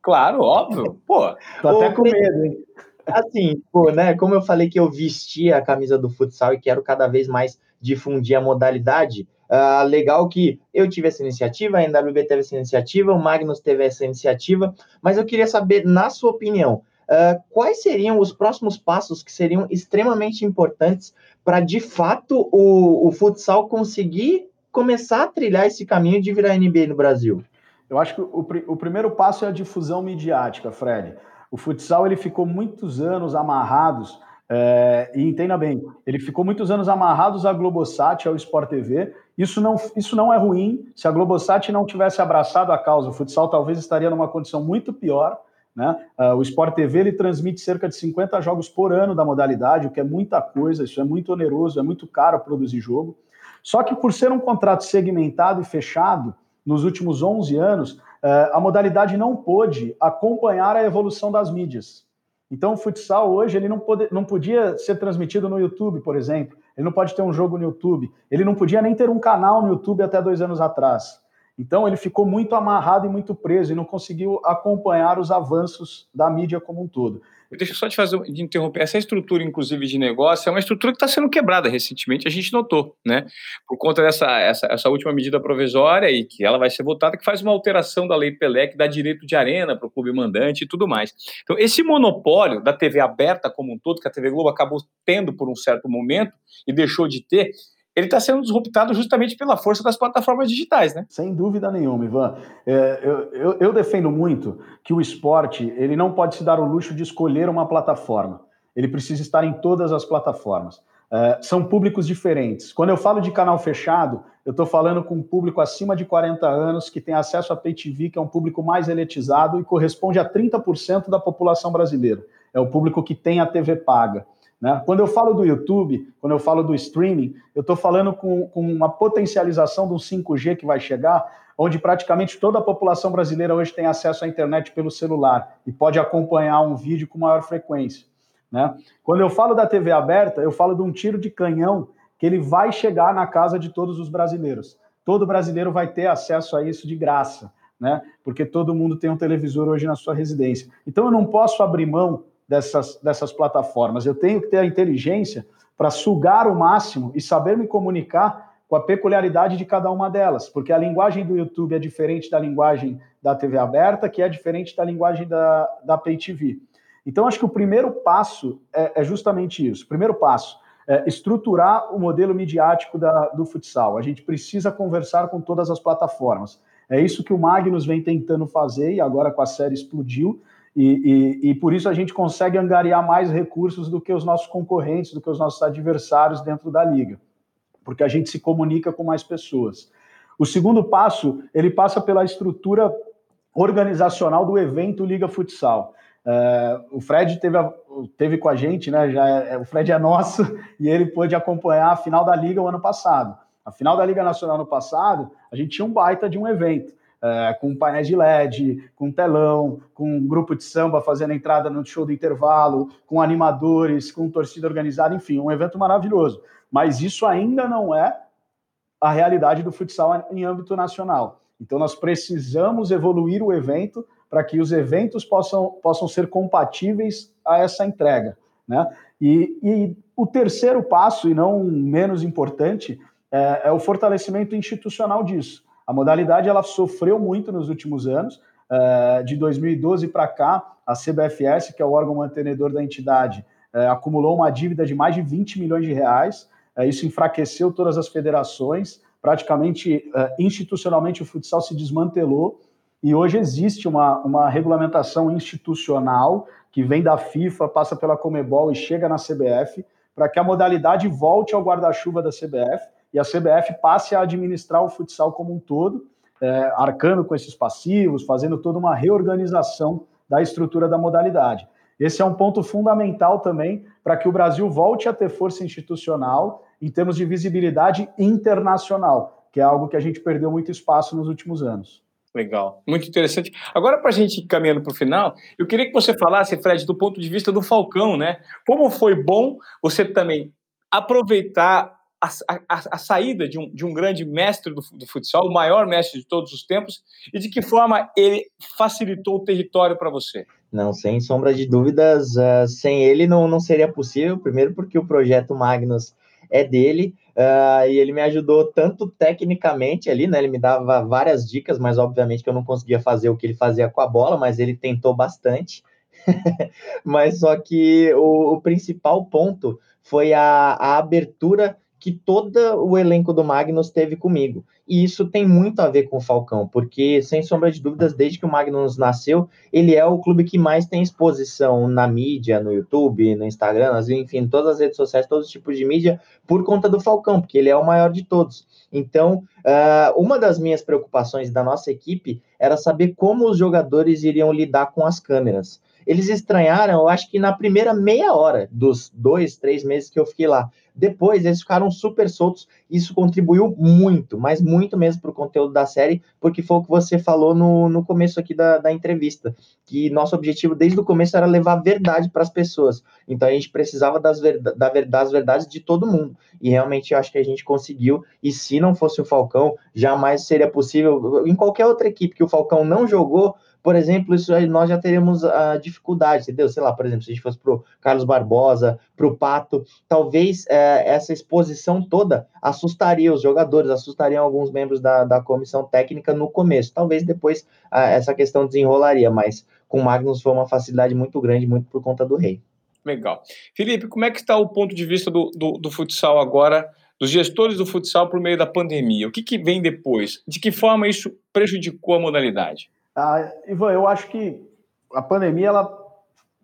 Claro, óbvio. Pô, tô até com medo, hein? Assim, pô, né? Como eu falei que eu vestia a camisa do futsal e quero cada vez mais difundir a modalidade, uh, legal que eu tive essa iniciativa, a NWB teve essa iniciativa, o Magnus teve essa iniciativa, mas eu queria saber, na sua opinião, uh, quais seriam os próximos passos que seriam extremamente importantes para, de fato, o, o futsal conseguir começar a trilhar esse caminho de virar NBA no Brasil? Eu acho que o, o primeiro passo é a difusão midiática, Fred. O futsal ele ficou muitos anos amarrados, é, e entenda bem, ele ficou muitos anos amarrados à Globosat, ao Sport TV. Isso não, isso não é ruim. Se a Globosat não tivesse abraçado a causa, o futsal talvez estaria numa condição muito pior. Né? Uh, o Sport TV ele transmite cerca de 50 jogos por ano da modalidade, o que é muita coisa, isso é muito oneroso, é muito caro produzir jogo. Só que por ser um contrato segmentado e fechado, nos últimos 11 anos, eh, a modalidade não pôde acompanhar a evolução das mídias. Então, o futsal hoje ele não, pode, não podia ser transmitido no YouTube, por exemplo. Ele não pode ter um jogo no YouTube. Ele não podia nem ter um canal no YouTube até dois anos atrás. Então, ele ficou muito amarrado e muito preso e não conseguiu acompanhar os avanços da mídia como um todo. Deixa eu só te fazer, de interromper. Essa estrutura, inclusive, de negócio, é uma estrutura que está sendo quebrada recentemente, a gente notou, né? Por conta dessa essa, essa última medida provisória e que ela vai ser votada, que faz uma alteração da lei Pelé, que dá direito de arena para o clube mandante e tudo mais. Então, esse monopólio da TV aberta como um todo, que a TV Globo acabou tendo por um certo momento e deixou de ter, ele está sendo disruptado justamente pela força das plataformas digitais, né? Sem dúvida nenhuma, Ivan. É, eu, eu, eu, defendo muito que o esporte ele não pode se dar o luxo de escolher uma plataforma. Ele precisa estar em todas as plataformas. É, são públicos diferentes. Quando eu falo de canal fechado, eu estou falando com um público acima de 40 anos que tem acesso a Pay TV, que é um público mais elitizado e corresponde a 30% da população brasileira. É o público que tem a TV paga. Né? Quando eu falo do YouTube, quando eu falo do streaming, eu estou falando com, com uma potencialização do 5G que vai chegar, onde praticamente toda a população brasileira hoje tem acesso à internet pelo celular e pode acompanhar um vídeo com maior frequência. Né? Quando eu falo da TV aberta, eu falo de um tiro de canhão que ele vai chegar na casa de todos os brasileiros. Todo brasileiro vai ter acesso a isso de graça, né? Porque todo mundo tem um televisor hoje na sua residência. Então eu não posso abrir mão dessas, dessas plataformas. Eu tenho que ter a inteligência para sugar o máximo e saber me comunicar com a peculiaridade de cada uma delas, porque a linguagem do YouTube é diferente da linguagem da TV aberta, que é diferente da linguagem da, da Pay TV. Então, acho que o primeiro passo é, é justamente isso. O primeiro passo é estruturar o modelo midiático da, do futsal. A gente precisa conversar com todas as plataformas. É isso que o Magnus vem tentando fazer e agora com a série explodiu. E, e, e, por isso a gente consegue angariar mais recursos do que os nossos concorrentes, do que os nossos adversários dentro da liga, porque a gente se comunica com mais pessoas. O segundo passo, ele passa pela estrutura organizacional do evento Liga Futsal. É, o Fred teve, a, teve com a gente, né? Já é, o Fred é nosso <laughs> e ele pôde acompanhar a final da Liga o ano passado. A final da Liga Nacional no passado, a gente tinha um baita de um evento é, com painéis de LED, com telão, com um grupo de samba fazendo entrada no show do intervalo, com animadores, com torcida organizada, enfim, um evento maravilhoso. Mas isso ainda não é a realidade do futsal em âmbito nacional. Então, nós precisamos evoluir o evento para que os eventos possam, possam ser compatíveis a essa entrega. Né? E, e o terceiro passo, e não menos importante, é, é, o fortalecimento institucional disso. A modalidade ela sofreu muito nos últimos anos. É, de 2012 para cá, a CBFS, que é o órgão mantenedor da entidade, é, acumulou uma dívida de mais de 20 milhões de reais. É, isso enfraqueceu todas as federações. Praticamente, institucionalmente, o futsal se desmantelou. E hoje existe uma, uma regulamentação institucional que vem da FIFA, passa pela Comebol e chega na CBF, para que a modalidade volte ao guarda-chuva da CBF e a CBF passe a administrar o futsal como um todo, é, arcando com esses passivos, fazendo toda uma reorganização da estrutura da modalidade. Esse é um ponto fundamental também para que o Brasil volte a ter força institucional em termos de visibilidade internacional, que é algo que a gente perdeu muito espaço nos últimos anos. Legal, muito interessante. Agora, para a gente ir caminhando para o final, eu queria que você falasse, Fred, do ponto de vista do Falcão, né? Como foi bom você também aproveitar a, a, a saída de um, de um grande mestre do, do, futsal, o maior mestre de todos os tempos, e de que forma ele facilitou o território para você? Não, sem sombra de dúvidas, uh, sem ele não, não seria possível. Primeiro, porque o projeto Magnus é dele, Uh, e ele me ajudou tanto tecnicamente ali, né? Ele me dava várias dicas, mas obviamente que eu não conseguia fazer o que ele fazia com a bola, mas ele tentou bastante. <laughs> mas só que o, o principal ponto foi a, a abertura que todo o elenco do Magnus teve comigo. E isso tem muito a ver com o Falcão, porque, sem sombra de dúvidas, desde que o Magnus nasceu, ele é o clube que mais tem exposição na mídia, no YouTube, no Instagram, enfim, todas as redes sociais, todos os tipos de mídia, por conta do Falcão, porque ele é o maior de todos. Então, uh, uma das minhas preocupações da nossa equipe era saber como os jogadores iriam lidar com as câmeras. Eles estranharam, eu acho que na primeira meia hora dos dois, três meses que eu fiquei lá. Depois eles ficaram super soltos. Isso contribuiu muito, mas muito mesmo para o conteúdo da série, porque foi o que você falou no, no começo aqui da, da entrevista. Que nosso objetivo desde o começo era levar verdade para as pessoas. Então a gente precisava das, verda da, das verdades de todo mundo. E realmente eu acho que a gente conseguiu. E se não fosse o Falcão, jamais seria possível. Em qualquer outra equipe que o Falcão não jogou, por exemplo, isso aí nós já teremos a dificuldade, entendeu? Sei lá, por exemplo, se a gente fosse para o Carlos Barbosa, para o Pato, talvez é, essa exposição toda assustaria os jogadores, assustaria alguns membros da, da comissão técnica no começo. Talvez depois essa questão desenrolaria, mas com o Magnus foi uma facilidade muito grande, muito por conta do rei. Legal. Felipe, como é que está o ponto de vista do, do, do futsal agora, dos gestores do futsal por meio da pandemia? O que, que vem depois? De que forma isso prejudicou a modalidade? Ah, Ivan, eu acho que a pandemia, ela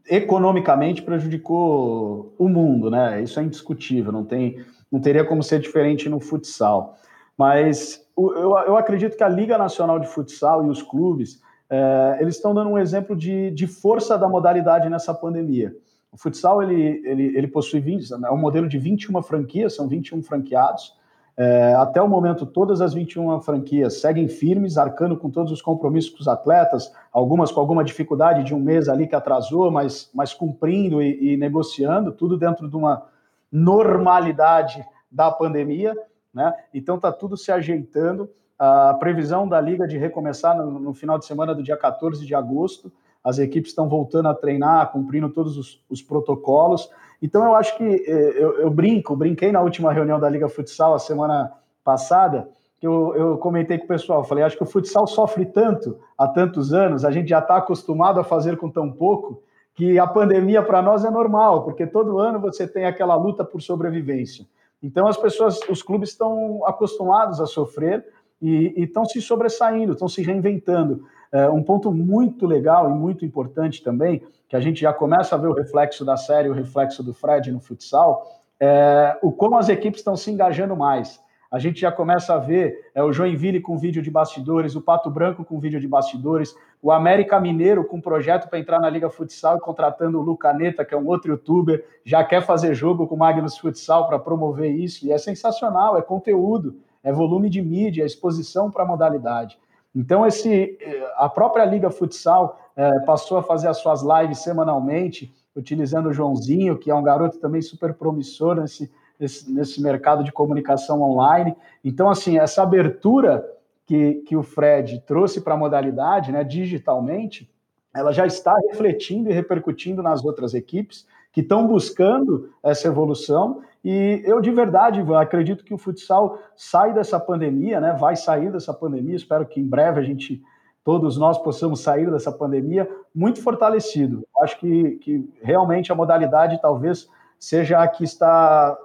economicamente prejudicou o mundo, né? Isso é indiscutível, não, tem, não teria como ser diferente no futsal. Mas eu, eu acredito que a Liga Nacional de Futsal e os clubes, é, eles estão dando um exemplo de, de força da modalidade nessa pandemia. O futsal, ele, ele, ele possui 20, é um modelo de 21 franquias, são 21 franqueados, é, até o momento, todas as 21 franquias seguem firmes, arcando com todos os compromissos com os atletas, algumas com alguma dificuldade de um mês ali que atrasou, mas, mas cumprindo e, e negociando, tudo dentro de uma normalidade da pandemia, né? Então está tudo se ajeitando. A previsão da Liga de recomeçar no, no, final de semana do dia 14 de agosto. As equipes estão voltando a treinar, cumprindo todos os, os protocolos. Então eu acho que eh, eu, eu, brinco, brinquei na última reunião da Liga Futsal a semana passada, que eu, eu comentei com o pessoal, falei, acho que o futsal sofre tanto há tantos anos, a gente já está acostumado a fazer com tão pouco, que a pandemia para nós é normal, porque todo ano você tem aquela luta por sobrevivência. Então as pessoas, os clubes estão acostumados a sofrer e estão se sobressaindo, estão se reinventando. É, um ponto muito legal e muito importante também, que a gente já começa a ver o reflexo da série, o reflexo do Fred no futsal, é o como as equipes estão se engajando mais. A gente já começa a ver é, o Joinville com vídeo de bastidores, o Pato Branco com vídeo de bastidores, o América Mineiro com projeto para entrar na Liga Futsal, contratando o Lucaneta, que é um outro youtuber, já quer fazer jogo com o Magnus Futsal para promover isso, e é sensacional, é conteúdo, é volume de mídia, é exposição para a modalidade. Então, esse, a própria Liga Futsal é, passou a fazer as suas lives semanalmente, utilizando o Joãozinho, que é um garoto também super promissor nesse, nesse, nesse mercado de comunicação online. Então, assim, essa abertura que, que o Fred trouxe para a modalidade, né, digitalmente, ela já está refletindo e repercutindo nas outras equipes que estão buscando essa evolução. E eu, de verdade, acredito que o futsal sai dessa pandemia, né? vai sair dessa pandemia. Espero que em breve a gente, todos nós, possamos sair dessa pandemia muito fortalecido. Acho que, que realmente a modalidade talvez seja a que está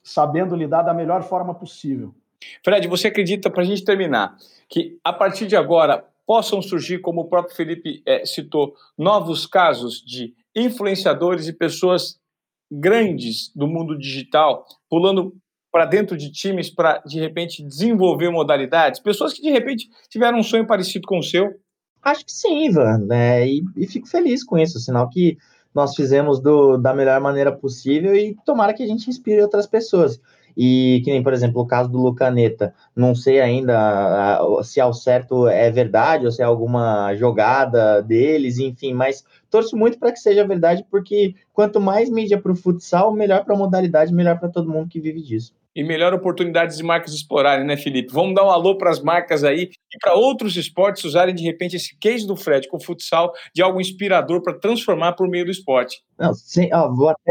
sabendo lidar da melhor forma possível. Fred, você acredita, para a gente terminar, que a partir de agora possam surgir, como o próprio Felipe é, citou, novos casos de influenciadores e pessoas grandes do mundo digital pulando para dentro de times para, de repente, desenvolver modalidades? Pessoas que, de repente, tiveram um sonho parecido com o seu? Acho que sim, Ivan, né? E, e fico feliz com isso, sinal que nós fizemos do, da melhor maneira possível e tomara que a gente inspire outras pessoas. E que nem, por exemplo, o caso do Lucaneta, não sei ainda se ao certo é verdade ou se é alguma jogada deles, enfim, mas torço muito para que seja verdade, porque quanto mais mídia para o futsal, melhor para a modalidade, melhor para todo mundo que vive disso e melhor oportunidades de marcas explorarem, né, Felipe? Vamos dar um alô para as marcas aí e para outros esportes usarem de repente esse case do Fred com o futsal de algo inspirador para transformar por meio do esporte. Não, sim, ó, vou até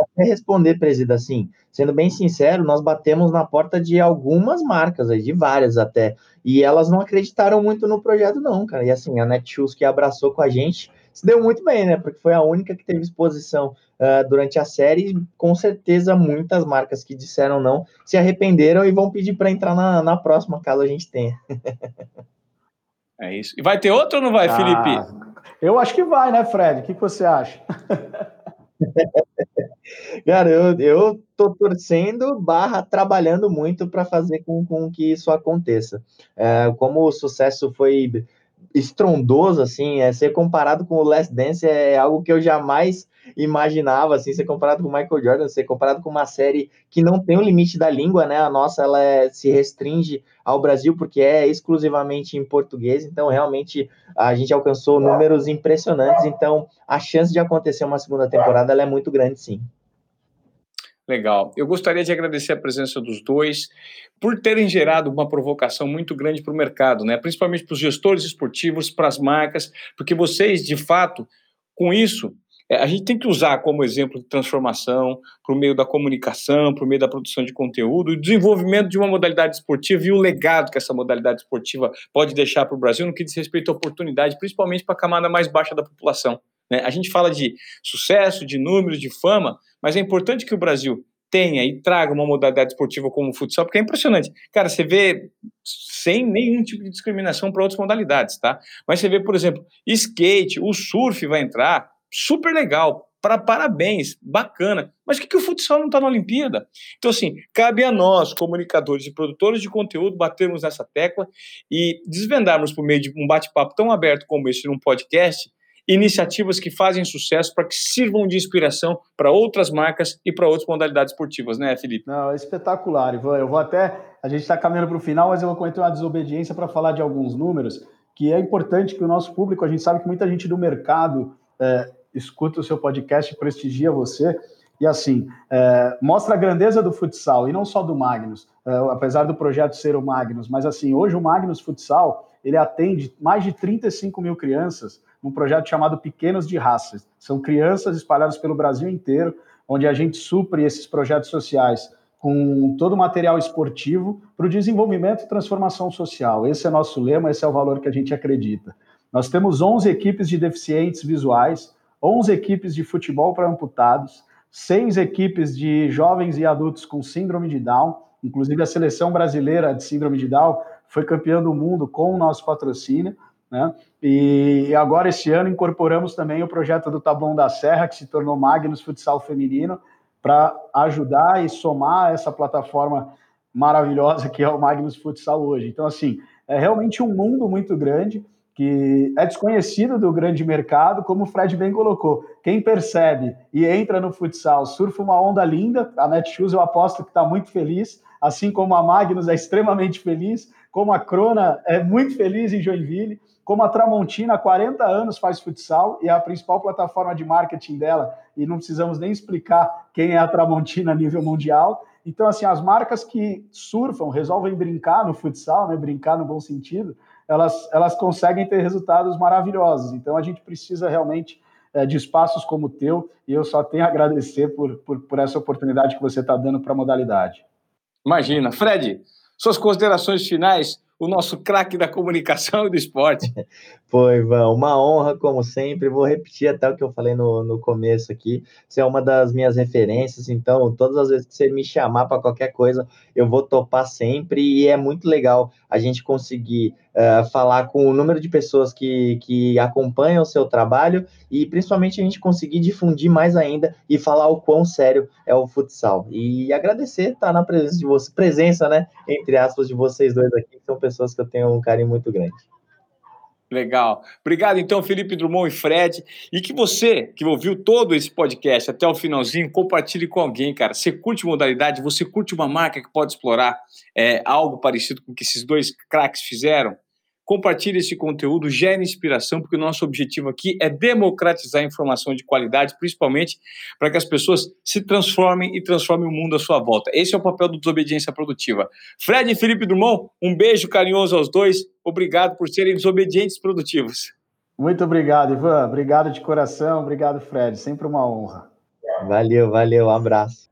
até responder, presida, assim, sendo bem sincero, nós batemos na porta de algumas marcas, de várias até, e elas não acreditaram muito no projeto, não, cara. E assim, a Netshoes que abraçou com a gente se deu muito bem, né? Porque foi a única que teve exposição uh, durante a série. E, com certeza, muitas marcas que disseram não se arrependeram e vão pedir para entrar na, na próxima, caso a gente tenha. <laughs> é isso. E vai ter outro ou não vai, ah, Felipe? Eu acho que vai, né, Fred? O que, que você acha? <laughs> Cara, eu, eu tô torcendo barra trabalhando muito para fazer com, com que isso aconteça. É, como o sucesso foi estrondoso, assim, é, ser comparado com o Last Dance é algo que eu jamais imaginava, assim, ser comparado com o Michael Jordan, ser comparado com uma série que não tem o limite da língua, né, a nossa, ela é, se restringe ao Brasil porque é exclusivamente em português, então realmente a gente alcançou números impressionantes, então a chance de acontecer uma segunda temporada, é muito grande, sim. Legal. Eu gostaria de agradecer a presença dos dois por terem gerado uma provocação muito grande para o mercado, né? principalmente para os gestores esportivos, para as marcas, porque vocês, de fato, com isso, é, a gente tem que usar como exemplo de transformação para o meio da comunicação, para o meio da produção de conteúdo, o desenvolvimento de uma modalidade esportiva e o legado que essa modalidade esportiva pode deixar para o Brasil no que diz respeito à oportunidade, principalmente para a camada mais baixa da população. Né? A gente fala de sucesso, de números, de fama, mas é importante que o Brasil tenha e traga uma modalidade esportiva como o futsal, porque é impressionante. Cara, você vê sem nenhum tipo de discriminação para outras modalidades, tá? Mas você vê, por exemplo, skate, o surf vai entrar, super legal, para parabéns, bacana. Mas por que, que o futsal não está na Olimpíada? Então, assim, cabe a nós, comunicadores e produtores de conteúdo, batermos nessa tecla e desvendarmos por meio de um bate-papo tão aberto como esse num podcast, iniciativas que fazem sucesso para que sirvam de inspiração para outras marcas e para outras modalidades esportivas, né, Felipe? Não, é espetacular, Ivan. Eu vou até. A gente está caminhando para o final, mas eu vou cometer uma desobediência para falar de alguns números, que é importante que o nosso público, a gente sabe que muita gente do mercado é, escuta o seu podcast, prestigia você. E assim, é, mostra a grandeza do futsal, e não só do Magnus, é, apesar do projeto ser o Magnus, mas assim, hoje o Magnus Futsal, ele atende mais de 35 mil crianças num projeto chamado Pequenos de Raças. São crianças espalhadas pelo Brasil inteiro, onde a gente supre esses projetos sociais com todo o material esportivo para o desenvolvimento e transformação social. Esse é nosso lema, esse é o valor que a gente acredita. Nós temos 11 equipes de deficientes visuais, 11 equipes de futebol para amputados, seis equipes de jovens e adultos com síndrome de Down, inclusive a seleção brasileira de síndrome de Down foi campeã do mundo com o nosso patrocínio, né? E agora, esse ano, incorporamos também o projeto do Tablão da Serra, que se tornou Magnus Futsal Feminino, para ajudar e somar essa plataforma maravilhosa que é o Magnus Futsal hoje. Então, assim, é realmente um mundo muito grande que é desconhecido do grande mercado, como o Fred bem colocou. Quem percebe e entra no futsal, surfa uma onda linda, a Netshoes eu aposto que está muito feliz, assim como a Magnus é extremamente feliz, como a Crona é muito feliz em Joinville, como a Tramontina há 40 anos faz futsal e é a principal plataforma de marketing dela, e não precisamos nem explicar quem é a Tramontina a nível mundial. Então, assim, as marcas que surfam, resolvem brincar no futsal, né, brincar no bom sentido, elas, elas conseguem ter resultados maravilhosos. Então, a gente precisa realmente é, de espaços como o teu, e eu só tenho a agradecer por, por, por essa oportunidade que você está dando para a modalidade. Imagina. Fred, suas considerações finais o nosso craque da comunicação e do esporte. <laughs> Pô, Ivan, uma honra, como sempre. Vou repetir até o que eu falei no, no começo aqui. Você é uma das minhas referências, então, todas as vezes que você me chamar para qualquer coisa, eu vou topar sempre. E é muito legal a gente conseguir uh, falar com o número de pessoas que, que acompanham o seu trabalho e principalmente a gente conseguir difundir mais ainda e falar o quão sério é o futsal. E agradecer estar na presença de você, presença, né, entre aspas, de vocês dois aqui, que são pessoas que eu tenho um carinho muito grande. Legal. Obrigado, então, Felipe Drummond e Fred. E que você, que ouviu todo esse podcast até o finalzinho, compartilhe com alguém, cara. Você curte modalidade, você curte uma marca que pode explorar é, algo parecido com o que esses dois craques fizeram? Compartilhe esse conteúdo, gere inspiração, porque o nosso objetivo aqui é democratizar a informação de qualidade, principalmente para que as pessoas se transformem e transformem o mundo à sua volta. Esse é o papel do Desobediência Produtiva. Fred e Felipe Drummond, um beijo carinhoso aos dois. Obrigado por serem desobedientes produtivos. Muito obrigado, Ivan. Obrigado de coração. Obrigado, Fred. Sempre uma honra. Valeu, valeu. Um abraço.